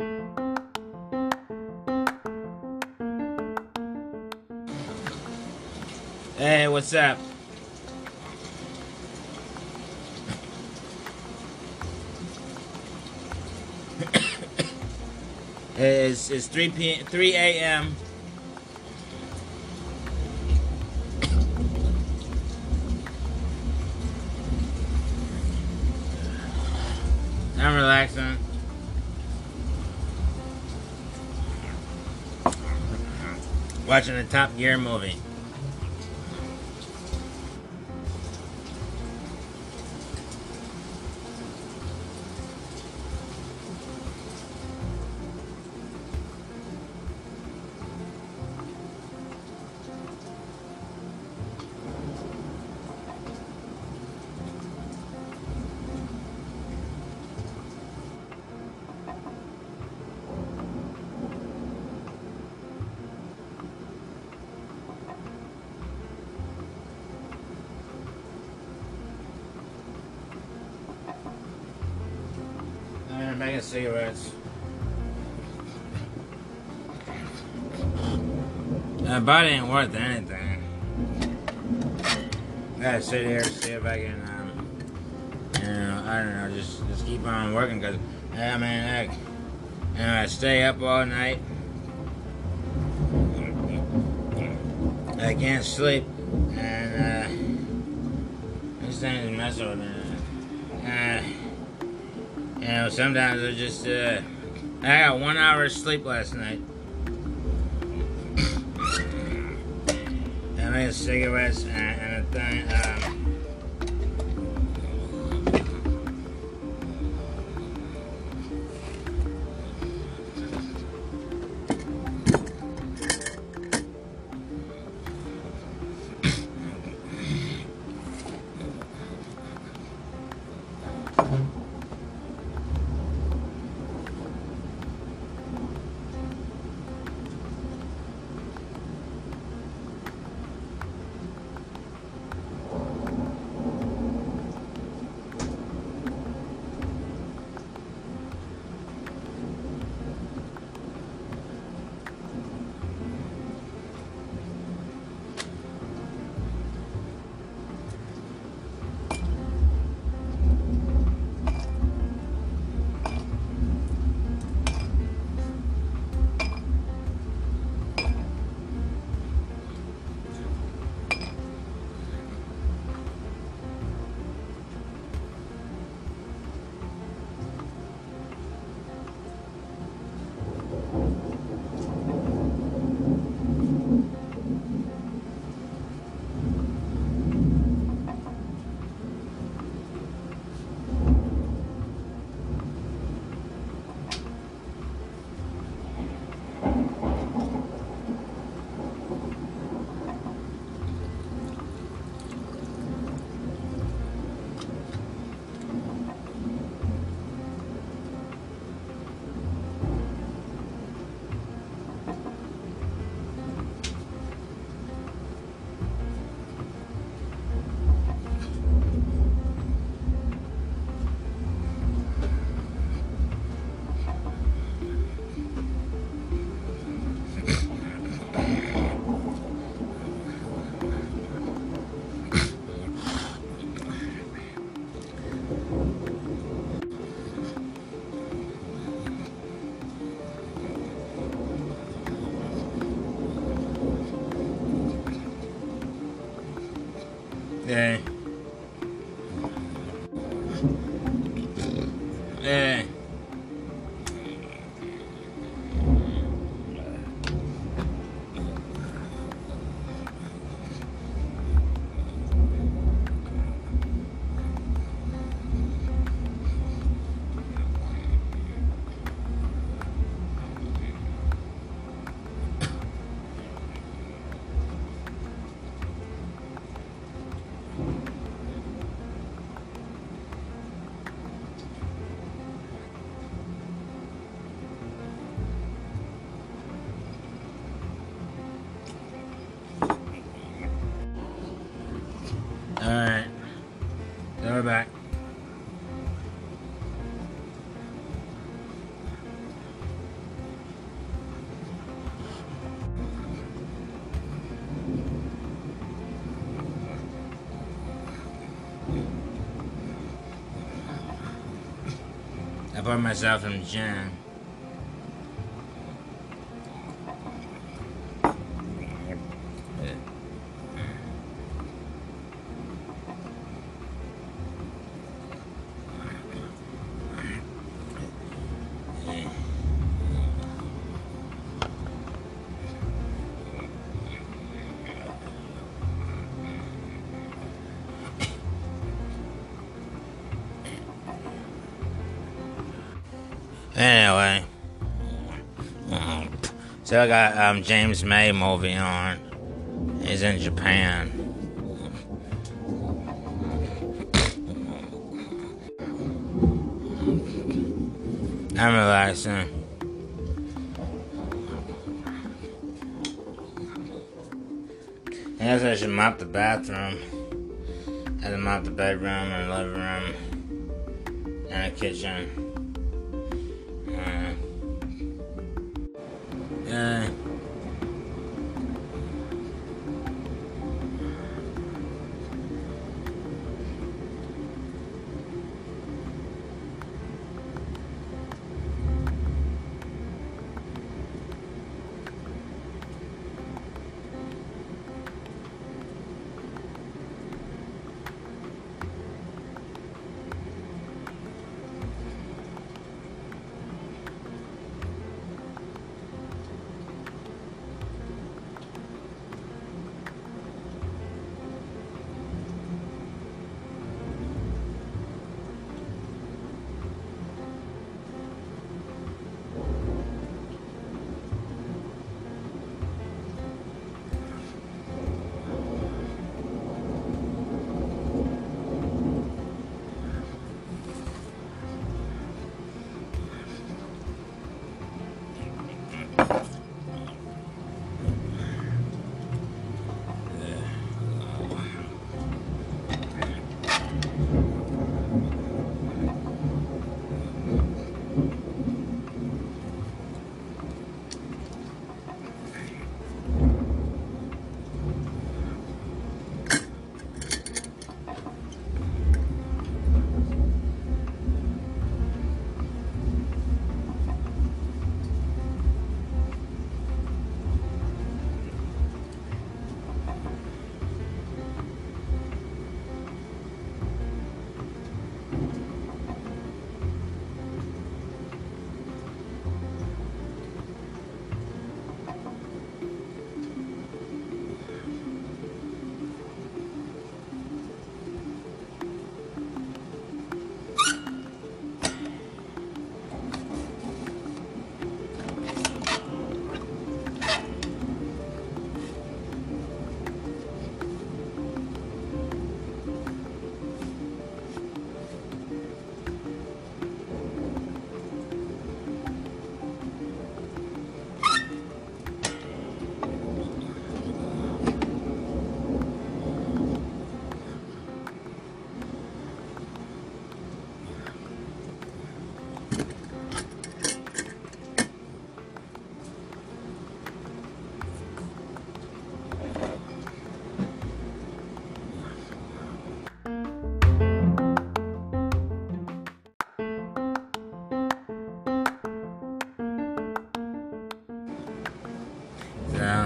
Hey, what's up? it's, it's 3 p 3 a.m. I'm relaxing. Watching a Top Gear movie. Making cigarettes. That body ain't worth anything. I gotta sit here see if I can, um, you know, I don't know, just just keep on working because, I mean, I, you know, I stay up all night. I can't sleep, and uh, these things mess with me. Uh, you know, sometimes I just, uh, I got one hour of sleep last night. And I made cigarettes and, and a thing, um, myself some gin. Anyway, so I got um, James May movie on. He's in Japan. I'm relaxing. I guess I should mop the bathroom. I had to mop the bedroom and living room and the kitchen.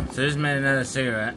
So, so just made another cigarette.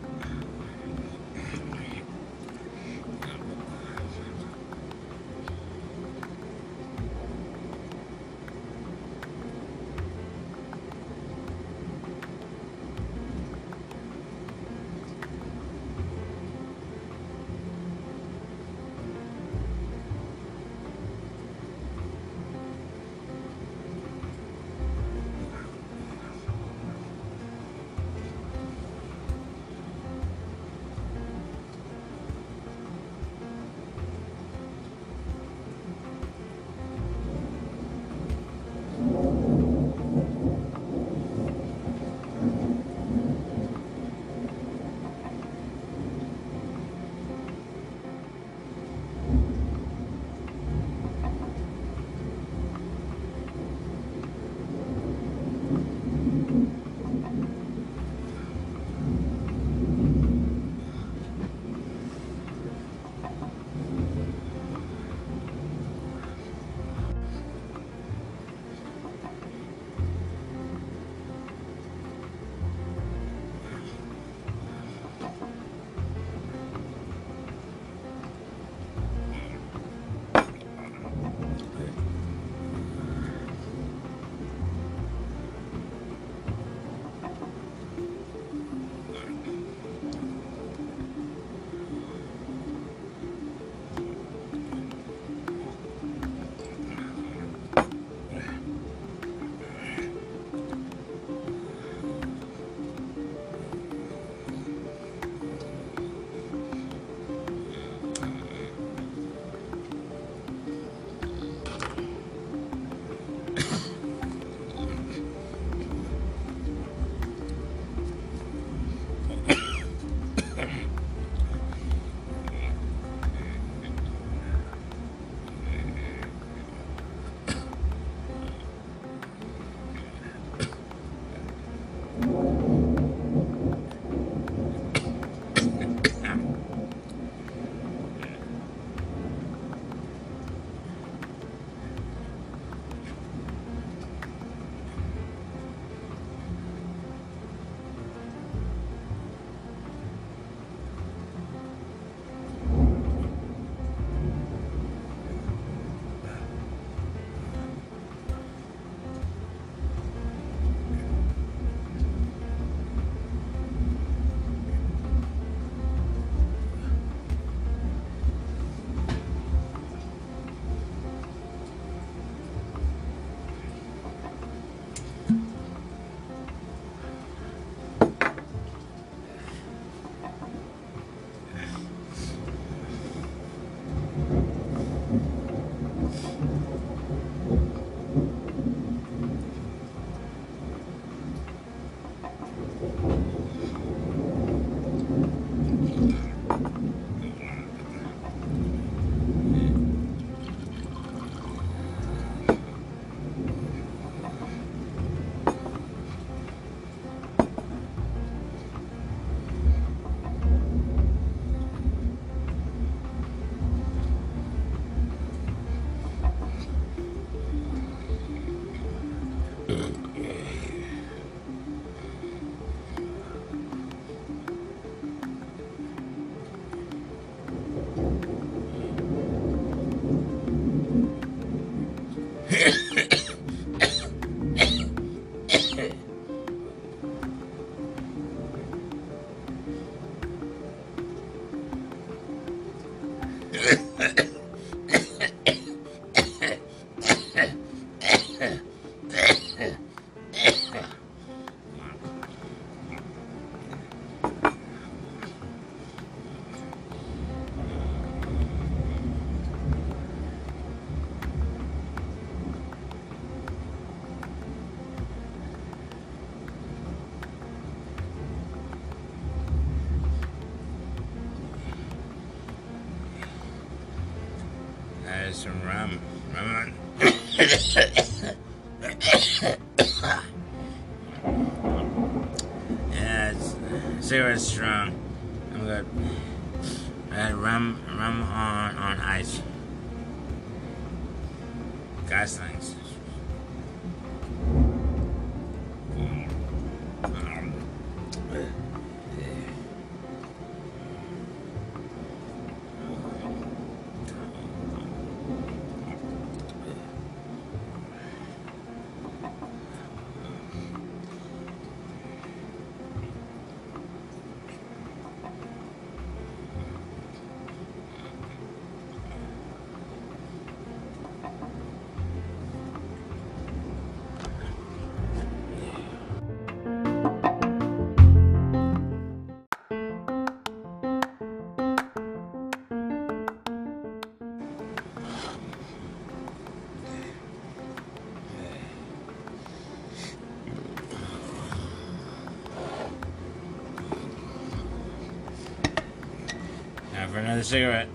Some Another cigarette.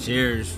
Cheers.